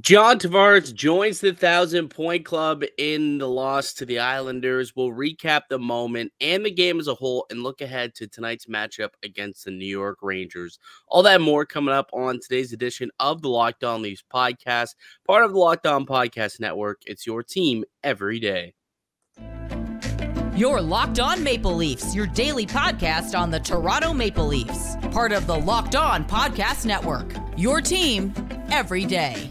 John Tavares joins the thousand point club in the loss to the Islanders. We'll recap the moment and the game as a whole and look ahead to tonight's matchup against the New York Rangers. All that more coming up on today's edition of the Locked On Leafs podcast, part of the Locked On Podcast Network. It's your team every day. Your Locked On Maple Leafs, your daily podcast on the Toronto Maple Leafs, part of the Locked On Podcast Network. Your team every day.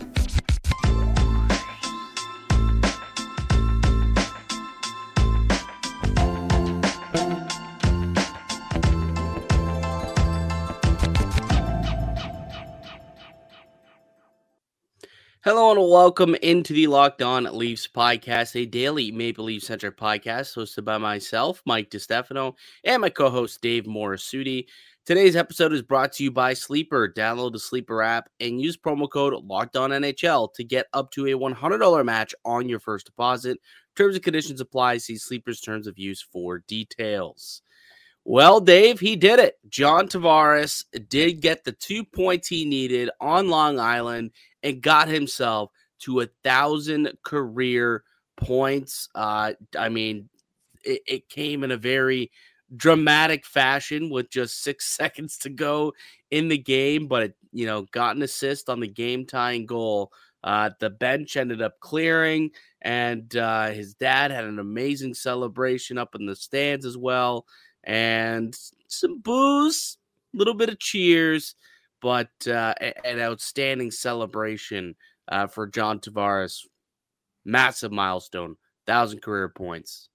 Hello and welcome into the Locked On Leafs podcast, a daily Maple Leaf centric podcast hosted by myself, Mike DiStefano, and my co-host Dave Morassutti. Today's episode is brought to you by Sleeper. Download the Sleeper app and use promo code Locked On NHL to get up to a $100 match on your first deposit. Terms and conditions apply. See Sleeper's terms of use for details. Well, Dave, he did it. John Tavares did get the two points he needed on Long Island and got himself to a thousand career points. Uh, I mean, it, it came in a very dramatic fashion with just six seconds to go in the game, but it, you know, got an assist on the game tying goal. Uh, the bench ended up clearing, and uh, his dad had an amazing celebration up in the stands as well, and some booze, a little bit of cheers but uh, an outstanding celebration uh, for John Tavares. Massive milestone, thousand career points.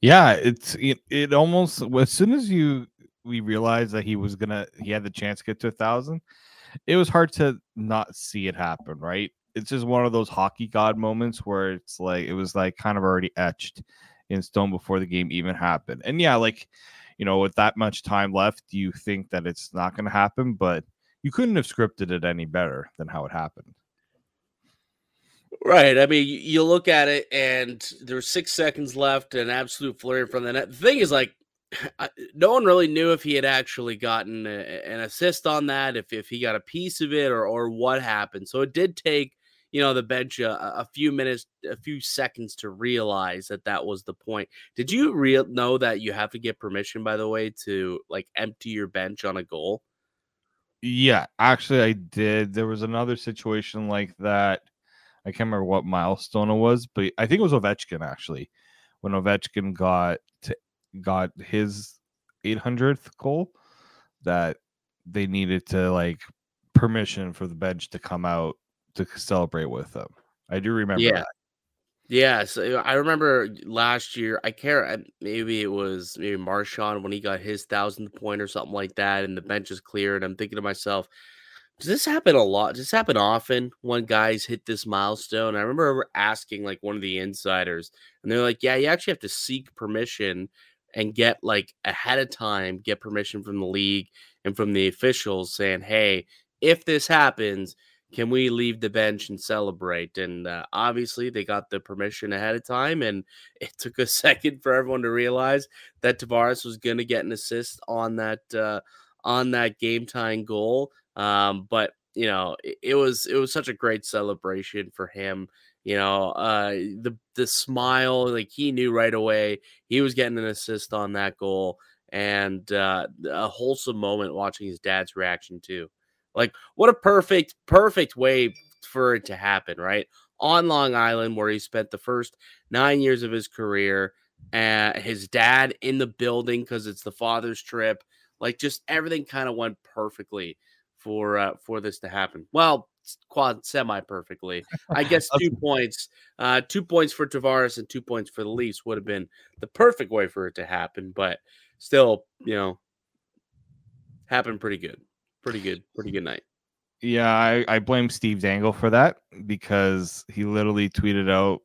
Yeah, it's it, it almost as soon as you we realized that he was gonna he had the chance to get to a thousand, it was hard to not see it happen, right? It's just one of those hockey god moments where it's like it was like kind of already etched in stone before the game even happened. And yeah, like you know, with that much time left, you think that it's not going to happen, but you couldn't have scripted it any better than how it happened. Right. I mean, you look at it, and there's six seconds left, an absolute flurry from the net. The thing is, like, no one really knew if he had actually gotten a, an assist on that, if if he got a piece of it, or or what happened. So it did take you know the bench a, a, few minutes a few seconds to realize that that was the point. Did you real know that you have to get permission by the way to like empty your bench on a goal? Yeah actually i did. There was another situation like that. I can't remember what milestone it was but i think it was ovechkin actually. When ovechkin got to, got his 800th goal that they needed to like permission for the bench to come out to celebrate with them. I do remember yeah. that. Yeah, so I remember last year. I care. Maybe it was maybe Marchand when he got his thousandth point or something like that, and the bench is clear. And I'm thinking to myself, does this happen a lot? Does this happen often when guys hit this milestone? I remember asking like one of the insiders, and they're like, "Yeah, you actually have to seek permission and get like ahead of time, get permission from the league and from the officials saying, hey, if this happens." can we leave the bench and celebrate? And uh, obviously, they got the permission ahead of time, and it took a second for everyone to realize that Tavares was going to get an assist on that uh, on that game tying goal. Um, but you know, it, it, was it was such a great celebration for him. You know, uh, the the smile, like he knew right away he was getting an assist on that goal, and uh, a wholesome moment watching his dad's reaction too. Like, what a perfect, perfect way for it to happen, right? On Long Island, where he spent the first nine years of his career, and his dad in the building because it's the father's trip. Like, just everything kind of went perfectly for uh, for this to happen. Well, quad semi perfectly. I guess two points, uh, two points for Tavares and two points for the Leafs would have been the perfect way for it to happen. But still, you know, happened pretty good pretty good, pretty good night. Yeah, I, I blame Steve Dangle for that because he literally tweeted out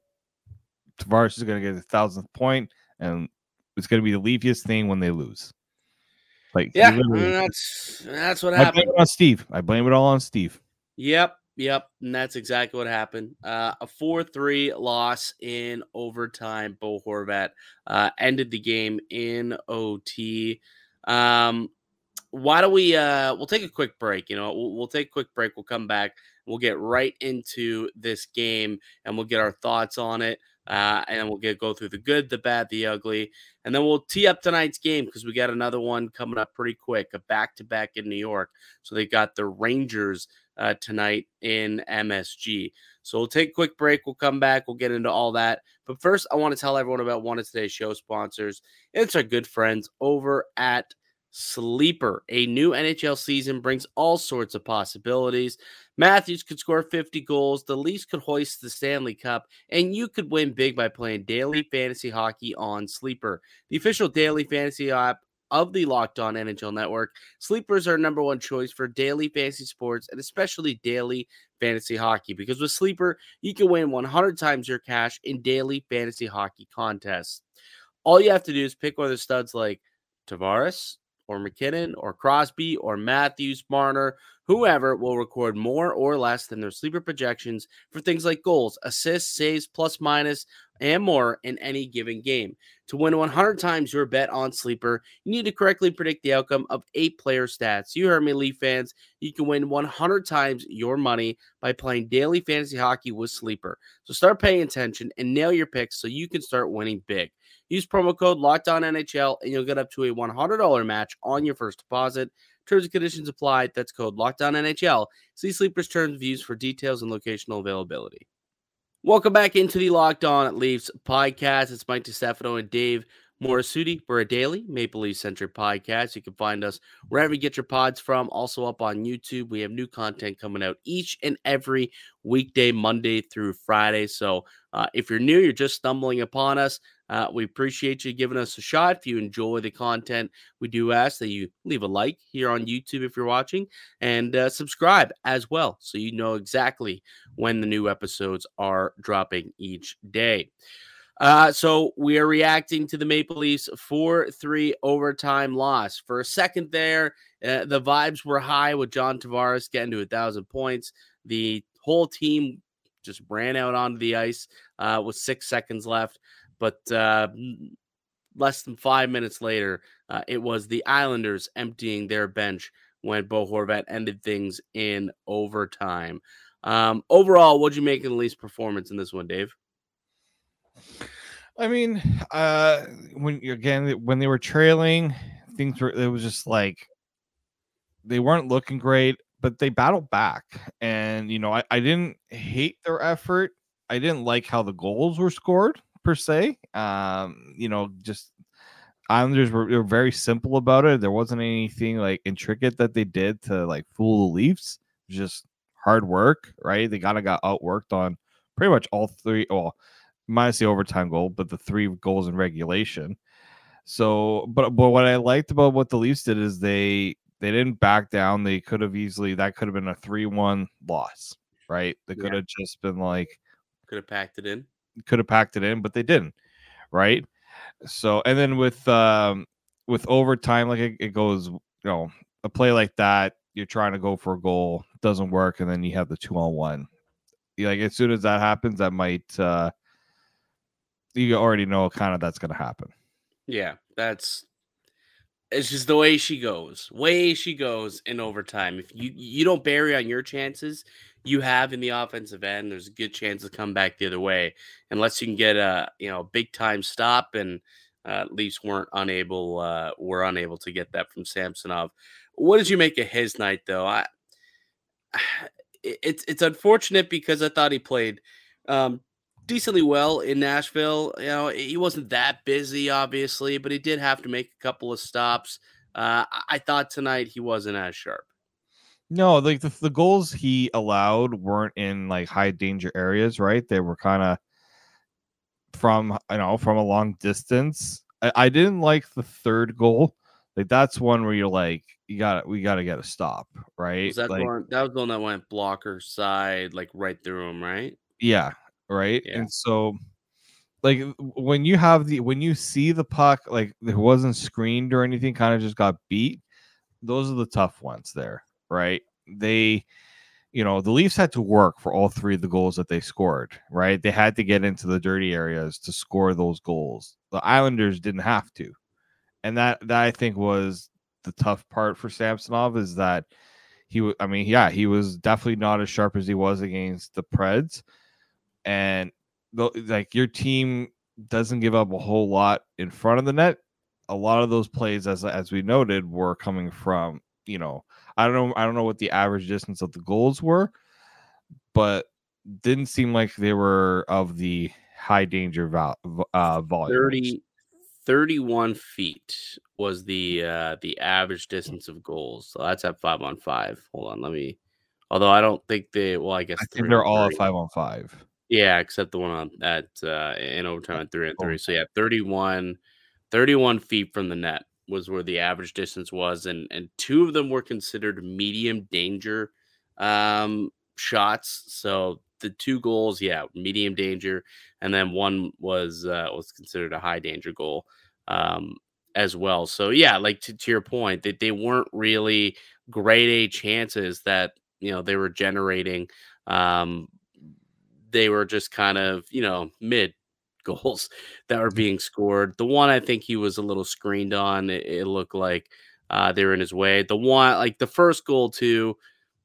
Tavares is going to get a thousandth point, and it's going to be the leafiest thing when they lose. Like, yeah, that's that's what happened. I blame it on Steve. I blame it all on Steve. Yep, yep, and that's exactly what happened. Uh, a four-three loss in overtime. Bo Horvat uh, ended the game in OT. Um, why don't we uh we'll take a quick break you know we'll, we'll take a quick break we'll come back We'll get right into this game and we'll get our thoughts on it. Uh, and we'll get go through the good, the bad, the ugly, and then we'll tee up tonight's game because we got another one coming up pretty quick, a back to back in New York. So they got the Rangers uh, tonight in MSG. So we'll take a quick break. We'll come back. We'll get into all that. But first, I want to tell everyone about one of today's show sponsors. It's our good friends over at Sleeper. A new NHL season brings all sorts of possibilities. Matthews could score 50 goals, the Leafs could hoist the Stanley Cup, and you could win big by playing daily fantasy hockey on Sleeper, the official daily fantasy app of the Locked On NHL Network. Sleepers are number one choice for daily fantasy sports and especially daily fantasy hockey because with Sleeper, you can win 100 times your cash in daily fantasy hockey contests. All you have to do is pick one of the studs like Tavares, or MacKinnon or Crosby or Matthews, Marner, whoever will record more or less than their sleeper projections for things like goals, assists, saves, plus minus, and more in any given game. To win 100 times your bet on sleeper, you need to correctly predict the outcome of eight player stats. You heard me, Leaf fans. You can win 100 times your money by playing daily fantasy hockey with sleeper. So start paying attention and nail your picks so you can start winning big. Use promo code NHL and you'll get up to a $100 match on your first deposit. Terms and conditions apply. That's code NHL. See Sleeper's terms views for details and locational availability. Welcome back into the Locked On Leafs podcast. It's Mike DiStefano and Dave Morassutti. We're a daily Maple Leaf centric podcast. You can find us wherever you get your pods from. Also up on YouTube. We have new content coming out each and every weekday, Monday through Friday. So uh, if you're new, you're just stumbling upon us. Uh, we appreciate you giving us a shot. If you enjoy the content, we do ask that you leave a like here on YouTube if you're watching and uh, subscribe as well so you know exactly when the new episodes are dropping each day. Uh, so we are reacting to the Maple Leafs 4 3 overtime loss. For a second there, uh, the vibes were high with John Tavares getting to a thousand points. The whole team just ran out onto the ice uh, with six seconds left. But uh, less than five minutes later, uh, it was the Islanders emptying their bench when Bo Horvat ended things in overtime. Um, overall, what'd you make of the Leafs' performance in this one, Dave? I mean, uh, when again when they were trailing, things were it was just like they weren't looking great, but they battled back. And you know, I, I didn't hate their effort. I didn't like how the goals were scored per se. Um, you know, just Islanders were, were very simple about it. There wasn't anything like intricate that they did to like fool the Leafs. Just hard work, right? They kind of got outworked on pretty much all three. Well, minus the overtime goal, but the three goals in regulation. So, but but what I liked about what the Leafs did is they they didn't back down. They could have easily that could have been a three one loss, right? They could yeah. have just been like could have packed it in, could have packed it in, but they didn't, right? So, and then with um with overtime, like it, it goes, you know, a play like that, you're trying to go for a goal, doesn't work, and then you have the two on one. Like as soon as that happens, that might uh you already know kind of that's going to happen. Yeah, that's it's just the way she goes. Way she goes in overtime. If you you don't bury on your chances you have in the offensive end, there's a good chance to come back the other way, unless you can get a you know big time stop. And uh, Leafs weren't unable uh, were unable to get that from Samsonov. What did you make of his night though? I it's it's unfortunate because I thought he played um, decently well in Nashville. You know, he wasn't that busy, obviously, but he did have to make a couple of stops. Uh, I thought tonight he wasn't as sharp. No, like the, the goals he allowed weren't in like high danger areas, right? They were kind of from you know from a long distance. I, I didn't like the third goal. Like that's one where you're like, you got we got to get a stop, right? Was that like, one? That was the one that went blocker side, like right through him, right? Yeah, right? Yeah. And so like when you have the when you see the puck like it wasn't screened or anything, kind of just got beat. Those are the tough ones there, right? They you know, the Leafs had to work for all three of the goals that they scored, right? They had to get into the dirty areas to score those goals. The Islanders didn't have to. And that that I think was the tough part for Samsonov is that he. I mean, yeah, he was definitely not as sharp as he was against the Preds, and the, like your team doesn't give up a whole lot in front of the net. A lot of those plays, as as we noted, were coming from you know I don't know I don't know what the average distance of the goals were, but didn't seem like they were of the high danger val- uh, volume. 30, 31 feet was the uh the average distance of goals. So that's at five on five. Hold on, let me. Although I don't think they. Well, I guess I think they're all at five on five. Yeah, except the one on at uh, in overtime at three and three. So yeah, 31, 31 feet from the net was where the average distance was, and and two of them were considered medium danger um, shots. So the two goals, yeah, medium danger, and then one was uh, was considered a high danger goal um, as well. So yeah, like to, to your point, that they, they weren't really grade A chances that you know they were generating. Um, they were just kind of you know mid goals that were being scored. The one I think he was a little screened on. It, it looked like uh, they were in his way. The one like the first goal too,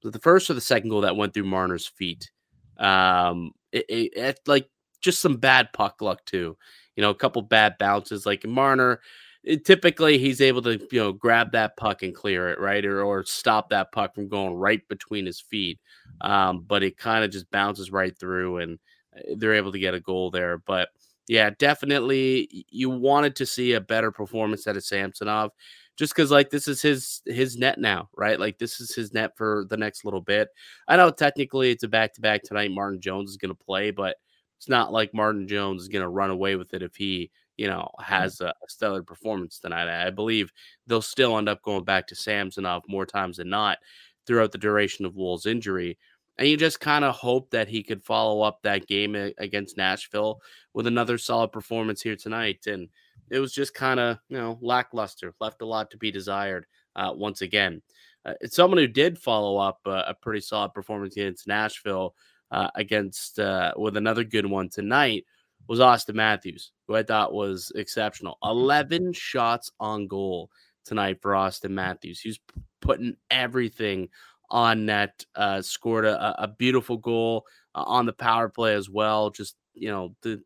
the first or the second goal that went through Marner's feet. Um, it, it, it like just some bad puck luck too. You know, a couple bad bounces. Like Marner, it, typically he's able to you know grab that puck and clear it right, or or stop that puck from going right between his feet. Um, but it kind of just bounces right through, and uh, they're able to get a goal there. But yeah, definitely you wanted to see a better performance out of Samsonov just because like this is his his net now, right? Like this is his net for the next little bit. I know technically it's a back to back tonight. Martin Jones is going to play, but it's not like Martin Jones is going to run away with it if he you know mm-hmm. has a, stellar performance tonight. I believe they'll still end up going back to Samsonov more times than not throughout the duration of Woll's injury. And you just kind of hope that he could follow up that game against Nashville with another solid performance here tonight. And it was just kind of, you know, lackluster, left a lot to be desired uh, once again. Uh, it's someone who did follow up uh, a pretty solid performance against Nashville uh, against uh, with another good one tonight was Auston Matthews, who I thought was exceptional. 11 shots on goal tonight for Auston Matthews. He's putting everything on net, uh, scored a, a, beautiful goal uh, on the power play as well. Just, you know, the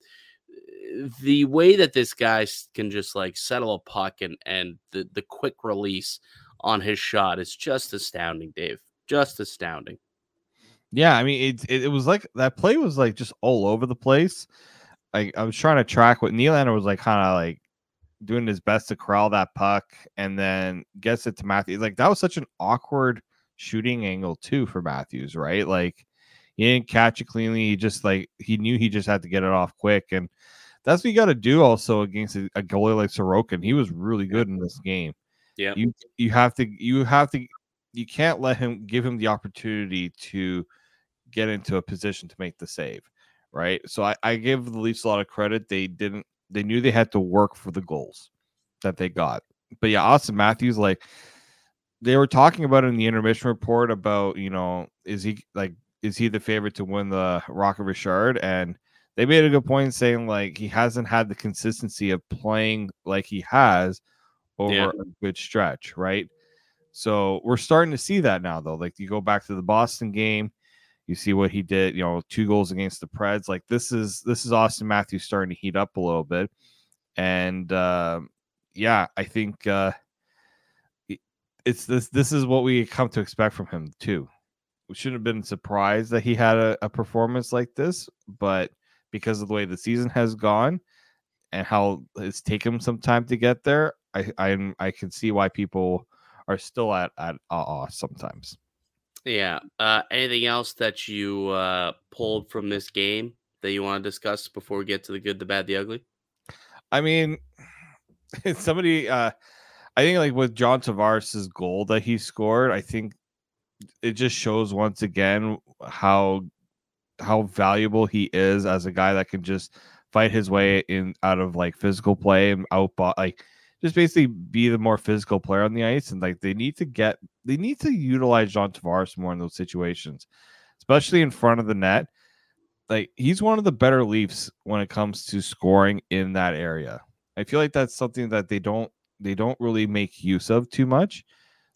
the way that this guy can just like settle a puck and and the the quick release on his shot is just astounding, Dave. Just astounding. Yeah, I mean it, it, it was like that play was like just all over the place. Like I was trying to track what Nylander was like kind of like doing his best to corral that puck and then gets it to Matthews. Like that was such an awkward shooting angle too for Matthews, right? Like he didn't catch it cleanly. He just like he knew he just had to get it off quick, and that's what you got to do also against a, a goalie like Sorokin. He was really good in this game. Yeah, you you have to you have to you can't let him give him the opportunity to get into a position to make the save, right? So I, I give the Leafs a lot of credit. They didn't they knew they had to work for the goals that they got. But yeah, Auston Matthews, like they were talking about in the intermission report about you know is he like is he the favorite to win the Rocket Richard and they made a good point saying like he hasn't had the consistency of playing like he has over yeah. a good stretch, right? So we're starting to see that now though. Like you go back to the Boston game, you see what he did, you know, two goals against the Preds. Like this is this is Auston Matthews starting to heat up a little bit. And uh, yeah, I think uh it's this this is what we come to expect from him too. We shouldn't have been surprised that he had a, a performance like this, but because of the way the season has gone and how it's taken him some time to get there, I I I can see why people are still at at awe sometimes. Yeah. Uh, anything else that you uh, pulled from this game that you want to discuss before we get to the good, the bad, the ugly? I mean, somebody uh, I think like with John Tavares's goal that he scored, I think it just shows once again how how valuable he is as a guy that can just fight his way in out of like physical play and out like just basically be the more physical player on the ice and like they need to get they need to utilize John Tavares more in those situations, especially in front of the net. Like he's one of the better Leafs when it comes to scoring in that area. I feel like that's something that they don't they don't really make use of too much.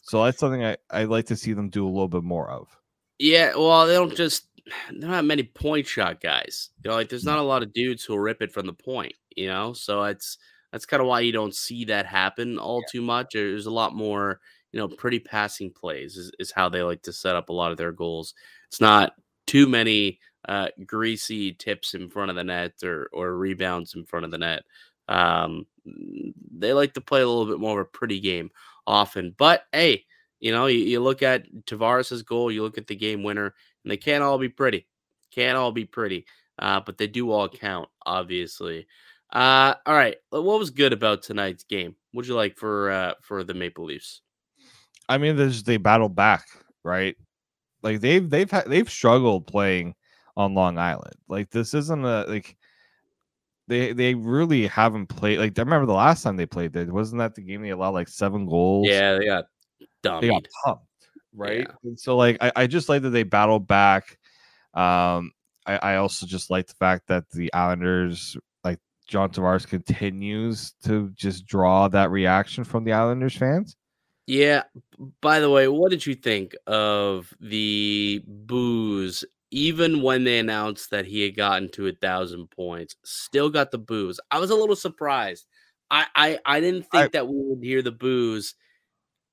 So that's something I I like to see them do a little bit more of. Yeah, well, they don't just they're not many point shot guys. You know, like there's not a lot of dudes who'll rip it from the point. You know, so it's that's kind of why you don't see that happen all too much. There's a lot more, you know, pretty passing plays is, is how they like to set up a lot of their goals. It's not too many uh, greasy tips in front of the net or or rebounds in front of the net. Um, they like to play a little bit more of a pretty game often. But hey, you know, you, you look at Tavares's goal, you look at the game winner, and they can't all be pretty. Can't all be pretty. Uh, but they do all count, obviously. Uh, all right. What was good about tonight's game? What'd you like for uh for the Maple Leafs? I mean, there's they battled back, right? Like they've they've had they've struggled playing on Long Island. Like this isn't a like they they really haven't played. Like I remember the last time they played there, wasn't that the game they allowed like seven goals? Yeah, they got dumb. They got pumped, right? Yeah. So like I, I just like that they battled back. Um, I, I also just like the fact that the Islanders like John Tavares continues to just draw that reaction from the Islanders fans. Yeah. By the way, what did you think of the boos even when they announced that he had gotten to a thousand points, still got the boos. I was a little surprised. I I, I didn't think I, that we would hear the boos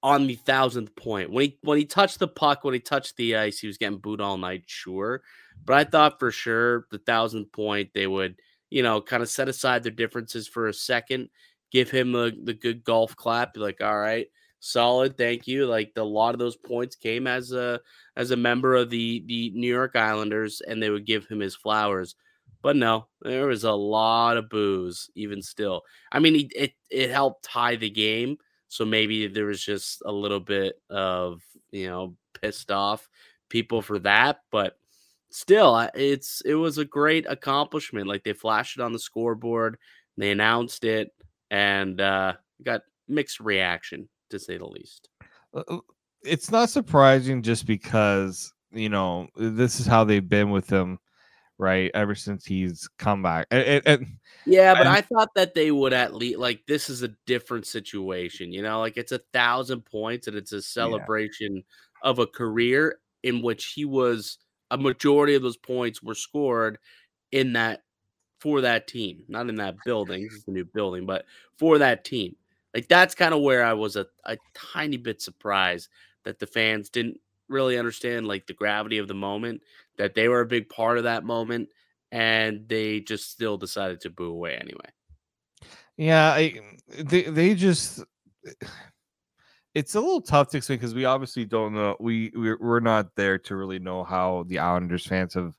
on the thousandth point. When he when he touched the puck, when he touched the ice, he was getting booed all night, sure. But I thought for sure the thousandth point they would, you know, kind of set aside their differences for a second, give him the, the good golf clap, be like, all right, solid, thank you. Like the, a lot of those points came as a as a member of the the New York Islanders, and they would give him his flowers. But no, there was a lot of booze, even still. I mean, it, it, it helped tie the game. So maybe there was just a little bit of, you know, pissed off people for that. But still, it's it was a great accomplishment. Like they flashed it on the scoreboard, they announced it, and uh, got mixed reaction to say the least. Uh, uh, it's not surprising just because you know this is how they've been with him right ever since he's come back and, and, yeah but and, i thought that they would at least like this is a different situation you know like it's a thousand points and it's a celebration yeah. of a career in which he was a majority of those points were scored in that for that team not in that building this is the new building but for that team like that's kind of where i was a, a tiny bit surprised that the fans didn't really understand like the gravity of the moment, that they were a big part of that moment, and they just still decided to boo away anyway. Yeah, I, they they just it's a little tough to explain because we obviously don't know we we're, we're not there to really know how the Islanders fans have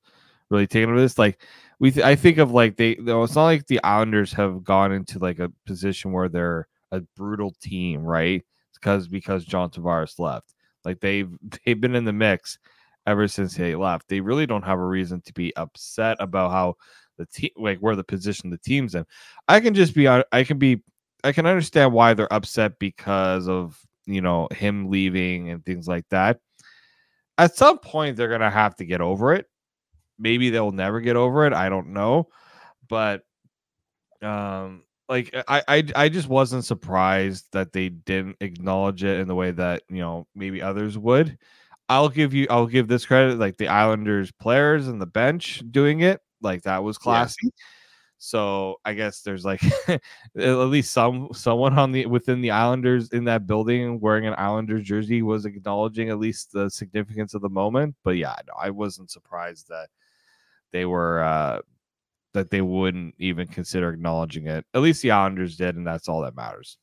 really taken to this. Like we, th- I think of like they, though it's not like the Islanders have gone into like a position where they're a brutal team, right? because because John Tavares left. Like they've they've been in the mix ever since he left. They really don't have a reason to be upset about how the team like where the position the team's in. I can just be I can be I can understand why they're upset because of you know him leaving and things like that. At some point they're gonna have to get over it. Maybe they'll never get over it. I don't know. But um like I, I I just wasn't surprised that they didn't acknowledge it in the way that you know maybe others would. I'll give you I'll give this credit like the Islanders players and the bench doing it like that was classy. Yeah. So I guess there's like at least some someone on the within the Islanders in that building wearing an Islanders jersey was acknowledging at least the significance of the moment. But yeah, no, I wasn't surprised that they were uh that they wouldn't even consider acknowledging it. At least the Islanders did, and that's all that matters.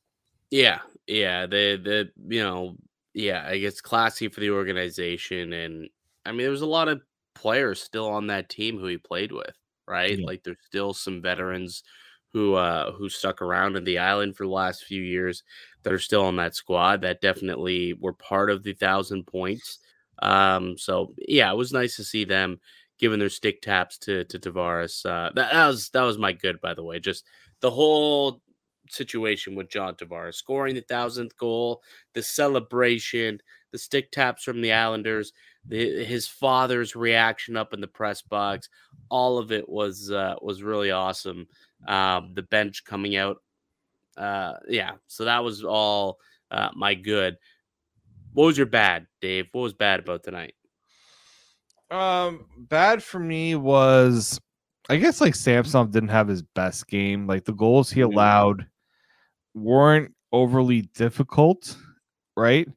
Yeah, yeah. The the you know, yeah, I guess classy for the organization, and I mean, there was a lot of players still on that team who he played with, right? Yeah. Like there's still some veterans who uh who stuck around in the island for the last few years that are still on that squad that definitely were part of the thousand points. Um, so yeah, it was nice to see them giving their stick taps to to Tavares. Uh, that, that was that was my good, by the way. Just the whole situation with John Tavares scoring the thousandth goal, the celebration, the stick taps from the Islanders, the, his father's reaction up in the press box, all of it was uh, was really awesome. Um, the bench coming out, uh, yeah. So that was all uh, my good. What was your bad, Dave? What was bad about tonight? Um, bad for me was, I guess, like Samsonov didn't have his best game. Like the goals he Mhm. allowed weren't overly difficult, right?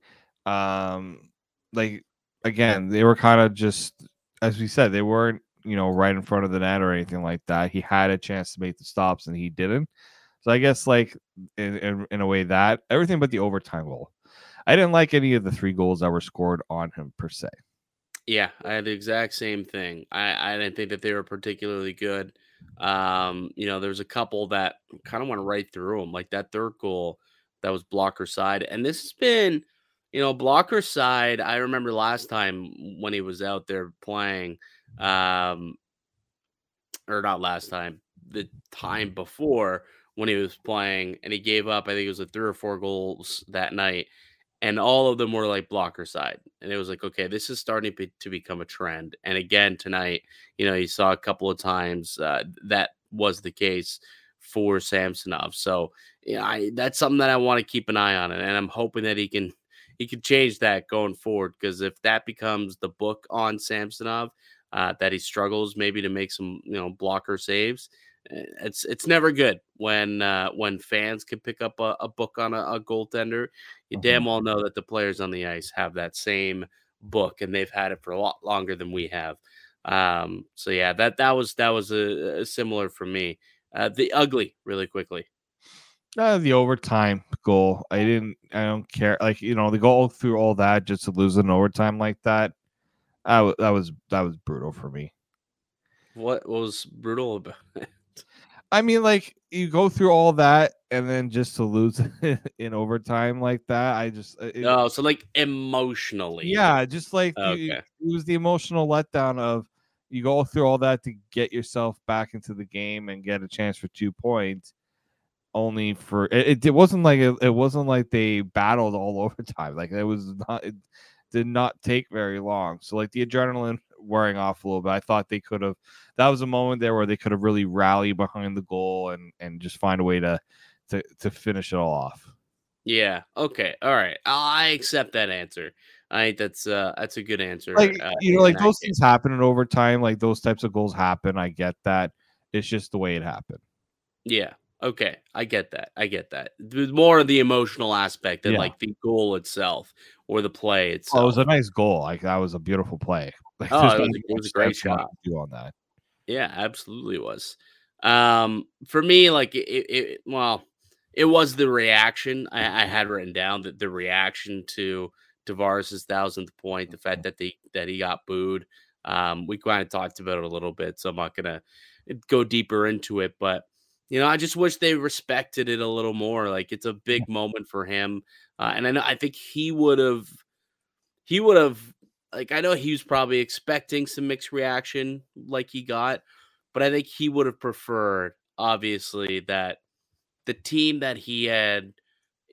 Um, like again, they were kind of just, as we said, they weren't, you know, right in front of the net or anything like that. He had a chance to make the stops and he didn't. So I guess, like in in, in a way, that everything but the overtime goal. I didn't like any of the three goals that were scored on him per se. Yeah, I had the exact same thing. I, I didn't think that they were particularly good. Um, you know, there was a couple that kind of went right through them, like that third goal that was blocker side. And this has been, you know, blocker side. I remember last time when he was out there playing, um, or not last time, the time before when he was playing and he gave up, I think it was a three or four goals that night and all of them were like blocker side and it was like okay this is starting to become a trend and again tonight you know you saw a couple of times uh, that was the case for samsonov so yeah I, that's something that i want to keep an eye on and i'm hoping that he can he can change that going forward because if that becomes the book on samsonov uh, that he struggles maybe to make some you know blocker saves it's it's never good when uh, when fans can pick up a, a book on a, a goaltender you Mhm. damn well know that the players on the ice have that same book and they've had it for a lot longer than we have. Um, so yeah, that that was that was a, a similar for me. Uh, the ugly, really quickly. Uh, the overtime goal. I didn't. I don't care. Like you know, they go through all that just to lose an overtime like that. I w- that was that was brutal for me. What was brutal about it? I mean, like you go through all that and then just to lose in overtime like that. I just uh, it- No, so like emotionally. yeah, just like you- it was the emotional letdown of you go through all that to get yourself back into the game and get a chance for two points. Only for it, it, it wasn't like it, it wasn't like they battled all overtime. Like it was not. It did not take very long. So like the adrenaline wearing off a little bit. I thought they could have. That was a moment there where they could have really rallied behind the goal and and just find a way to to to finish it all off. Yeah. Okay. All right. I accept that answer. I think that's uh that's a good answer. like uh, you know like those things happen in overtime like those types of goals happen i get that it's just the way it happened Yeah. Okay. I get that. I get that. More of the emotional aspect than Yeah. like the goal itself or the play itself. oh it was a nice goal like that was a beautiful play like Oh, it was- it was a great you shot. do on that Yeah, absolutely was. Um, for me, like it, it, it well, it was the reaction I, I had written down that the reaction to Tavares' thousandth point, the fact that they that he got booed. Um, we kind of talked about it a little bit, so I'm not gonna go deeper into it, but you know, I just wish they respected it a little more. Like it's a big moment for him, uh, and I know I think he would have, he would have like I know he was probably expecting some mixed reaction like he got, but I think he would have preferred obviously that the team that he had,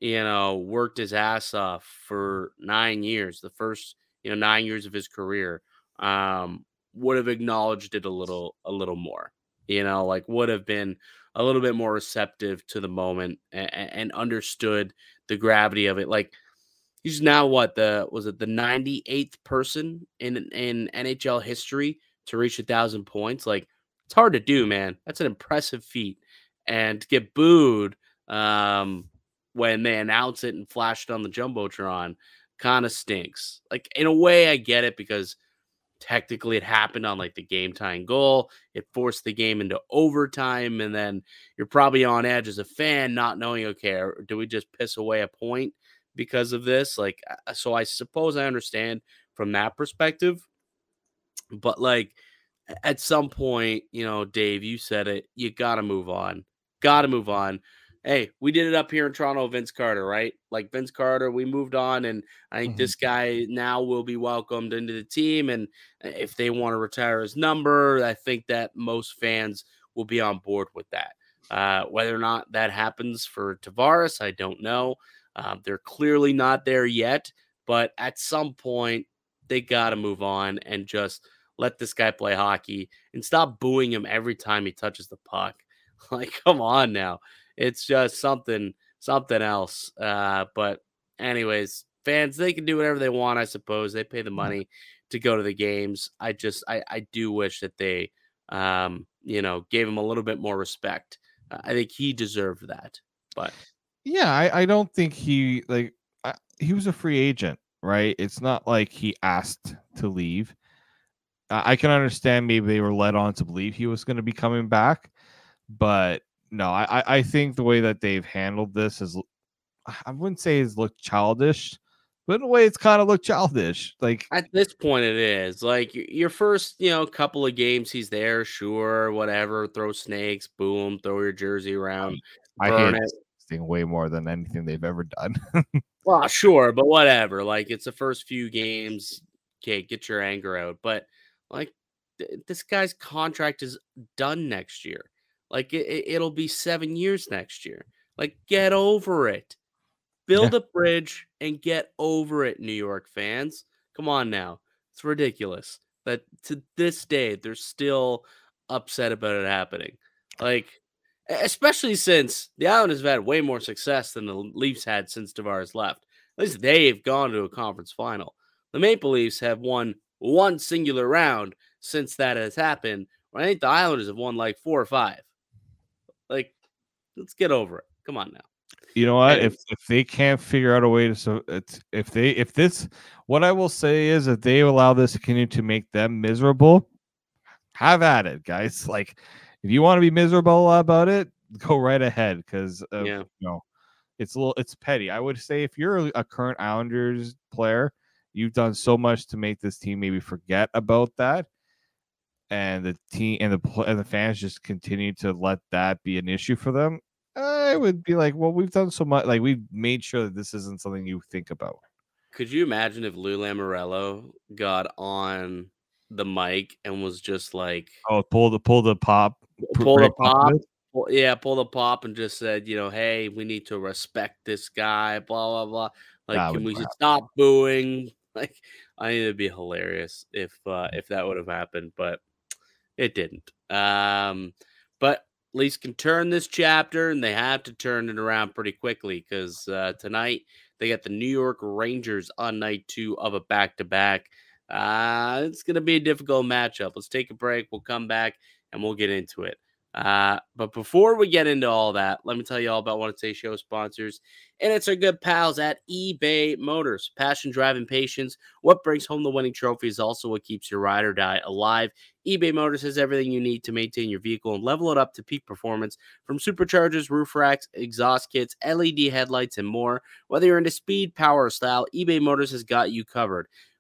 you know, worked his ass off for 9 years, the first, you know, 9 years of his career, um would have acknowledged it a little a little more. You know, like would have been a little bit more receptive to the moment and, and understood the gravity of it. Like he's now what the was it the 98th person in in NHL history to reach a thousand points. Like it's hard to do, man. That's an impressive feat. And to get booed um when they announce it and flash it on the jumbotron kind of stinks. Like in a way, I get it because technically it happened on like the game tying goal. It forced the game into overtime, and then you're probably on edge as a fan, not knowing, okay, do we just piss away a point because of this? Like, so I suppose I understand from that perspective, but like at some point, you know, Dave, you said it, you got to move on, got to move on. Hey, we did it up here in Toronto, Vince Carter, right? Like Vince Carter, we moved on, and I think Mhm. this guy now will be welcomed into the team. And uh, if they want to retire his number, I think that most fans will be on board with that. Uh, whether or not that happens for Tavares, I don't know. Um, they're clearly not there yet, but at some point, they got to move on and just let this guy play hockey and stop booing him every time he touches the puck. Like, come on now. It's just something, something else. Uh, but, anyways, fans they can do whatever they want. I suppose they pay the money to go to the games. I just I I do wish that they um you know gave him a little bit more respect. Uh, I think he deserved that, but yeah, I, I don't think he like I, he was a free agent, right? It's not like he asked to leave. I can understand maybe they were led on to believe he was going to be coming back, but no, I I think the way that they've handled this is I wouldn't say it's looked childish, but in a way it's kind of looked childish. Like at this point, it is like your first you know couple of games he's there, sure, whatever, throw snakes, boom, throw your jersey around, I hate it. Thing way more than anything they've ever done. well, sure, but whatever. Like it's the first few games. Okay, get your anger out, but like th- this guy's contract is done next year. Like it, it'll be seven years next year. Like get over it. Build yeah. a bridge and get over it, New York fans. Come on now. It's ridiculous that to this day they're still upset about it happening. Like, especially since the Islanders have had way more success than the Leafs had since Tavares left. At least they've gone to a conference final. The Maple Leafs have won one singular round since that has happened. I think the Islanders have won like four or five. Like, let's get over it. Come on now. You know what? If if they can't figure out a way to so it's if they if this what I will say is if they allow this to continue to make them miserable, have at it, guys. Like if you want to be miserable about it, go right ahead because yeah. you know it's a little it's petty. I would say if you're a current Islanders player, you've done so much to make this team maybe forget about that, and the team and the and the fans just continue to let that be an issue for them. I would be like, well, we've done so much. Like we've made sure that this isn't something you think about. Could you imagine if Lou Lamoriello got on the mic and was just like, "Oh, pull the pull the pop, pull the pop, pull, yeah, pull the pop," and just said, you know, "Hey, we need to respect this guy." Blah blah blah. Like, that can we stop booing? Like, I think it'd be hilarious if uh, if that would have happened, but it didn't. Um, but Leafs can turn this chapter, and they have to turn it around pretty quickly because uh, tonight they got the New York Rangers on night two of a back to back. Uh it's going to be a difficult matchup. Let's take a break. We'll come back and we'll get into it. Uh, but before we get into all that, let me tell you all about one of today's show sponsors, and it's our good pals at eBay Motors. Passion, drive, and patience. What brings home the winning trophy is also what keeps your ride or die alive. eBay Motors has everything you need to maintain your vehicle and level it up to peak performance from superchargers, roof racks, exhaust kits, LED headlights, and more. Whether you're into speed, power, or style, eBay Motors has got you covered.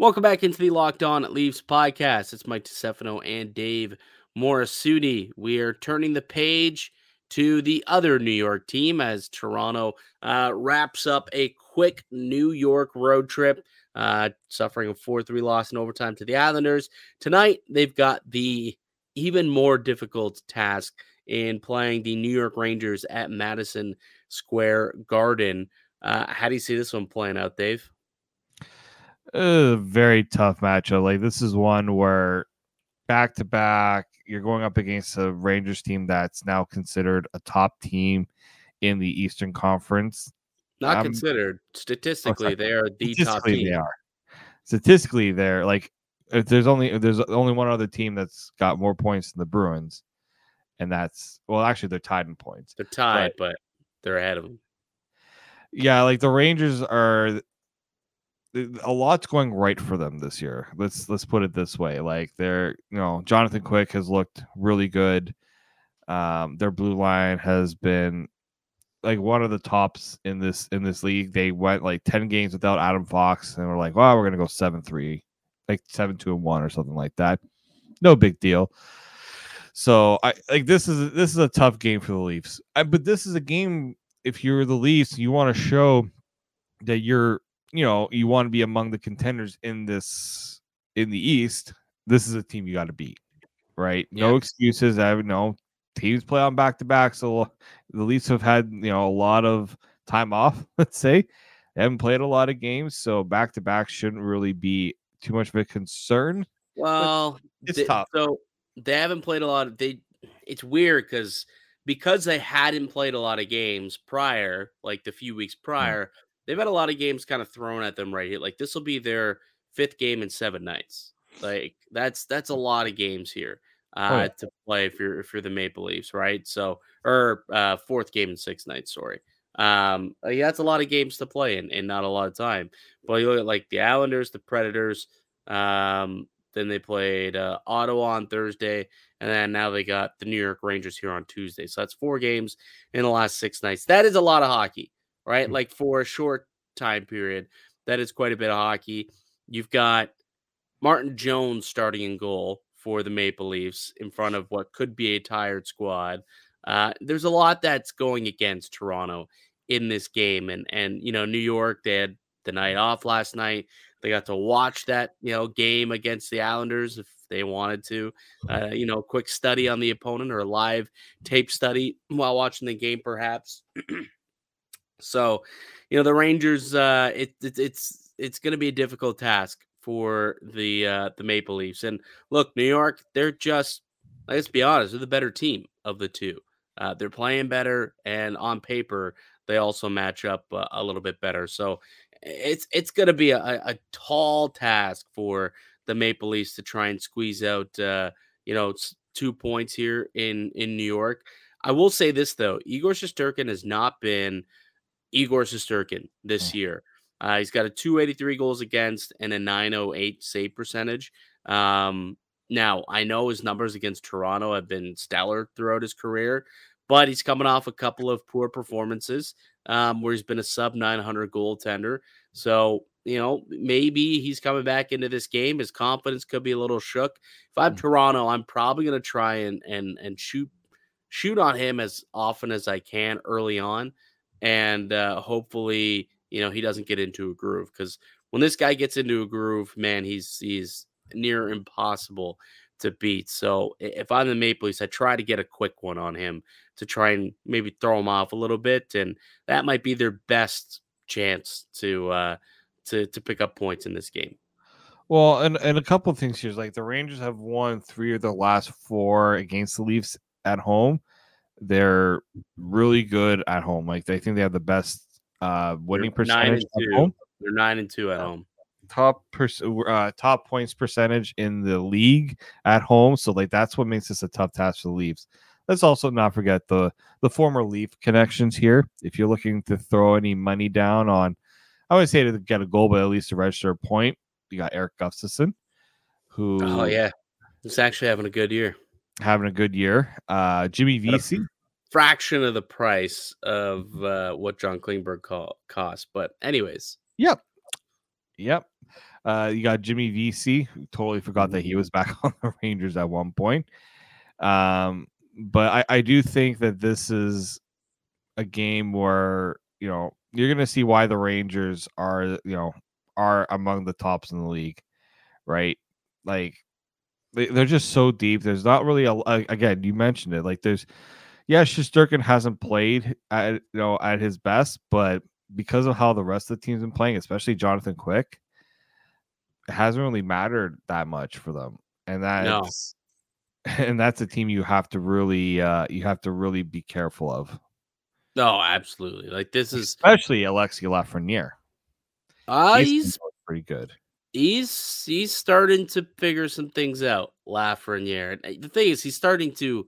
Welcome back into the Locked On Leafs podcast. It's Mike Stefano and Dave Morassutti. We are turning the page to the other New York team as Toronto uh, wraps up a quick New York road trip, uh, suffering a 4 3 loss in overtime to the Islanders. Tonight, they've got the even more difficult task in playing the New York Rangers at Madison Square Garden. Uh, how do you see this one playing out, Dave? A very tough matchup. Like this is one where back to back you're going up against a Rangers team that's now considered a top team in the Eastern Conference. Not um, considered. Statistically, oh, they are the top team. They are. Statistically, they're like if there's only if there's only one other team that's got more points than the Bruins, and that's well, actually they're tied in points. They're tied, but, but they're ahead of them. Yeah, like the Rangers are a lot's going right for them this year. Let's let's put it this way. Like they're, you know, Jonathan Quick has looked really good. Um, their blue line has been like one of the tops in this in this league. They went like 10 games without Adam Fox and we're like, well, we're gonna go 7-3, like 7-2 and 1 or something like that. No big deal. So I like this is this is a tough game for the Leafs. I, but this is a game if you're the Leafs, you want to show that you're you know, you want to be among the contenders in this in the East, this is a team you got to beat, right? No excuses. I know teams play on back to back, so the Leafs have had you know a lot of time off. Let's say they haven't played a lot of games, so back to back shouldn't really be too much of a concern. Well, it's they- tough. So they haven't played a lot of they. It's weird because because they hadn't played a lot of games prior, like the few weeks hmm. prior, they've had a lot of games kind of thrown at them right here. Like this will be their fifth game in seven nights. Like that's that's a lot of games here uh, Oh, to play if you're if you're the Maple Leafs, right? So or uh, fourth game in six nights. Sorry. Um, uh, yeah, that's a lot of games to play in and not a lot of time. But you look at like the Islanders, the Predators. Um, then they played uh, Ottawa on Thursday, and then now they got the New York Rangers here on Tuesday. So that's four games in the last six nights. That is a lot of hockey, right? Mm. Like for a short time period, that is quite a bit of hockey. You've got Martin Jones starting in goal for the Maple Leafs in front of what could be a tired squad. Uh, there's a lot that's going against Toronto in this game, and and you know New York they had the night off last night. They got to watch that you know game against the Islanders if they wanted to. Uh, you know, quick study on the opponent or a live tape study while watching the game, perhaps. so, you know, the Rangers. Uh, it, it it's it's going to be a difficult task for the uh, the Maple Leafs. And look, New York, they're just let's be honest, they're the better team of the two. Uh, they're playing better, and on paper, they also match up uh, a little bit better. So it's it's going to be a, a tall task for the Maple Leafs to try and squeeze out, uh, you know, two points here in in New York. I will say this though, Igor Shesterkin has not been Igor Shesterkin this Mm. year. Uh, he's got a 283 goals against and a 908 save percentage. Um, now, I know his numbers against Toronto have been stellar throughout his career, but he's coming off a couple of poor performances um, where he's been a sub 900 goaltender. So, you know, maybe he's coming back into this game. His confidence could be a little shook. If I'm Mm. Toronto, I'm probably going to try and and and shoot shoot on him as often as I can early on, and uh, hopefully, you know, he doesn't get into a groove because when this guy gets into a groove, man, he's he's near impossible to beat. So if I'm the Maple Leafs, I try to get a quick one on him to try and maybe throw him off a little bit, and that might be their best chance to uh, to to pick up points in this game. Well, and, and a couple of things here is like the Rangers have won three of the last four against the Leafs at home. They're really good at home. Like they think they have the best uh winning They're nine percentage at home. They're nine and two at home. Top per- uh, top points percentage in the league at home. So like that's what makes this a tough task for the Leafs. Let's also not forget the the former Leaf connections here. If you're looking to throw any money down on, I would say to get a goal, but at least to register a point, you got Erik Gustafsson, who Oh yeah, he's actually having a good year. Having a good year. Uh, Jimmy Vesey, fraction of the price of uh, what John Klingberg call, cost. But anyways, yep, yep. Uh, you got Jimmy Vesey, who totally forgot that he was back on the Rangers at one point. Um, but I, I do think that this is a game where you know you're going to see why the Rangers are you know are among the tops in the league, right? Like they, they're just so deep. There's not really a a- again. You mentioned it. Like there's yeah, Shesterkin hasn't played at you know at his best, but because of how the rest of the team's been playing, especially Jonathan Quick, it hasn't really mattered that much for them. And No. that's and that's a team you have to really uh you have to really be careful of. no, absolutely. Like this is Especially Alexis Lafreniere. uh, He's he's pretty good. He's he's starting to figure some things out, Lafreniere. And uh, the thing is, he's starting to.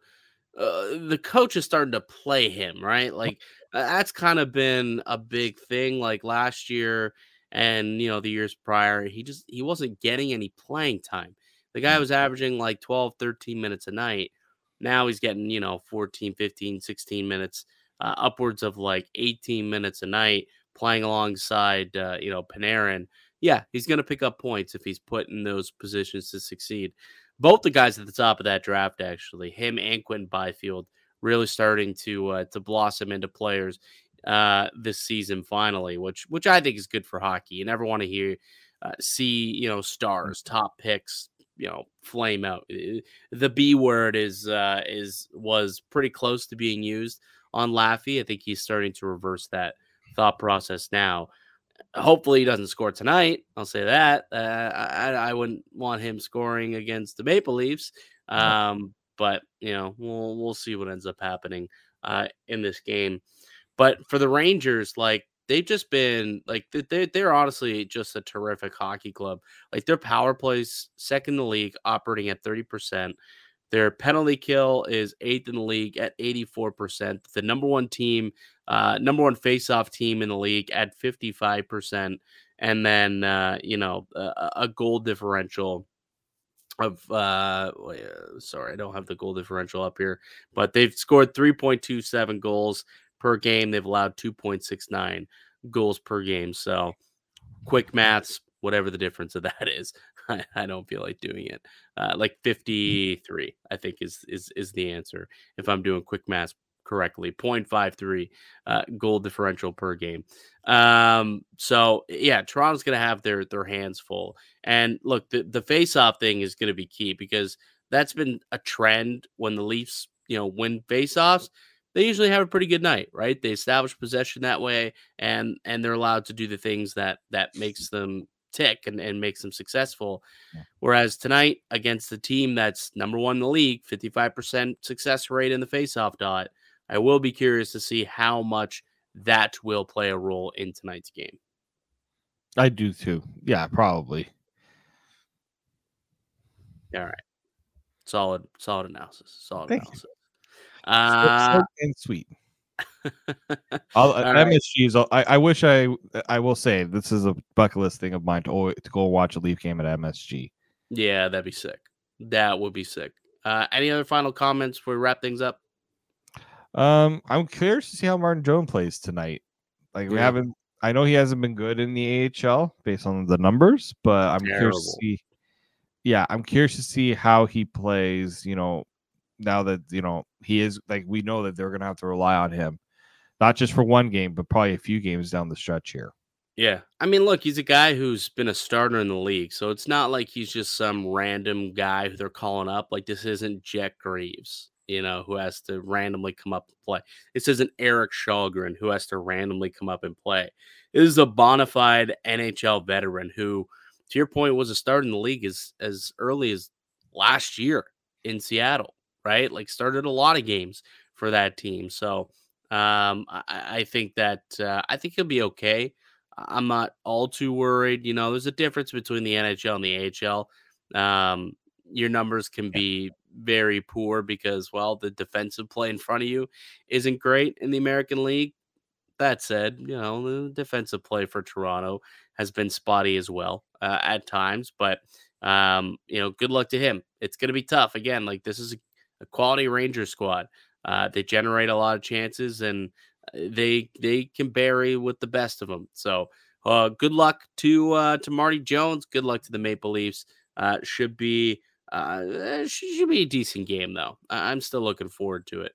Uh, the coach is starting to play him right. Like uh, that's kind of been a big thing. Like last year, and you know the years prior, he just he wasn't getting any playing time. The guy was averaging like 12, 13 minutes a night. Now he's getting, you know, 14, 15, 16 minutes, uh, upwards of like 18 minutes a night playing alongside, uh, you know, Panarin yeah, he's going to pick up points if he's put in those positions to succeed. Both the guys at the top of that draft, actually, him and Quinton Byfield, really starting to uh, to blossom into players. uh, this season finally, which which I think is good for hockey. You never want to hear uh, see you know stars, top picks, you know, flame out. The B word is uh, is was pretty close to being used on Laffy. I think he's starting to reverse that thought process now. Hopefully, he doesn't score tonight. I'll say that. Uh, I, I wouldn't want him scoring against the Maple Leafs. Um, but you know, we'll we'll see what ends up happening uh, in this game. But for the Rangers, like they've just been like they they're honestly just a terrific hockey club. Like their power plays second in the league, operating at thirty percent. Their penalty kill is eighth in the league at 84%. The number one team, uh, number one faceoff team in the league at 55%. And then, uh, you know, a, a goal differential of, uh, sorry, I don't have the goal differential up here, but they've scored 3.27 goals per game. They've allowed 2.69 goals per game. So quick maths, whatever the difference of that is. I, I don't feel like doing it. Uh, like mm. 53, I think is is is the answer if I'm doing quick math correctly. 0.53 uh, goal differential per game. Um, so yeah, Toronto's gonna have their their hands full. And look, the the face off thing is gonna be key because that's been a trend when the Leafs, you know, win face offs they usually have a pretty good night, right? They establish possession that way, and and they're allowed to do the things that that makes them tick and, and makes them successful. Yeah. Whereas tonight, against the team that's number one in the league, 55% success rate in the faceoff dot, I will be curious to see how much that will play a role in tonight's game. I do too. Yeah, probably. All right. Solid, solid analysis. Solid Thank analysis. You. Uh, and sweet. I'll, MSG's. I, I wish I. I will say this is a bucket list thing of mine to to go watch a Leaf game at MSG. Yeah, that'd be sick. That would be sick. Uh, any other final comments before we wrap things up? Um, I'm curious to see how Martin Jones plays tonight. Like we haven't. I know he hasn't been good in the AHL based on the numbers, but I'm Terrible. curious to see. Yeah, I'm curious to see how he plays. You know, now that you know he is like we know that they're gonna have to rely on him not just for one game, but probably a few games down the stretch here. Yeah. I mean, look, he's a guy who's been a starter in the league. So it's not like he's just some random guy who they're calling up. Like, this isn't Jet Greaves, you know, who has to randomly come up and play. This isn't Erik Källgren who has to randomly come up and play. This is a bona fide NHL veteran who, to your point, was a start in the league as, as early as last year in Seattle, right? Like, started a lot of games for that team. So, um, I, I think that uh, I think he'll be okay. I'm not all too worried. You know, there's a difference between the NHL and the AHL. Um, your numbers can be very poor because, well, the defensive play in front of you isn't great in the American League. That said, you know, the defensive play for Toronto has been spotty as well uh, at times, but um, you know, good luck to him. It's going to be tough. Again, like this is a, a quality Ranger squad. Uh, they generate a lot of chances and uh, they they can bury with the best of them. So uh, good luck to uh, to Marty Jones. Good luck to the Maple Leafs. Uh, should be uh, should be a decent game though. I'm still looking forward to it.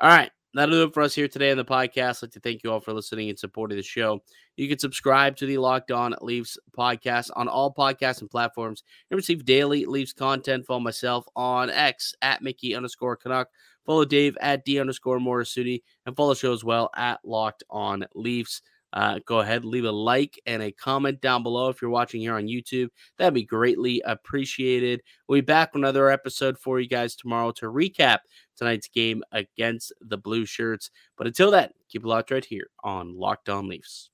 All right. That'll do it for us here today on the podcast. I'd like to thank you all for listening and supporting the show. You can subscribe to the Locked On Leafs podcast on all podcasts and platforms and receive daily Leafs content. Follow myself on X at Mickey underscore Canuck. Follow Dave at D underscore Morassutti and follow the show as well at Locked On Leafs. Uh, go ahead, leave a like and a comment down below if you're watching here on YouTube. That'd be greatly appreciated. We'll be back with another episode for you guys tomorrow to recap tonight's game against the Blue Shirts. But until then, keep it locked right here on Locked On Leafs.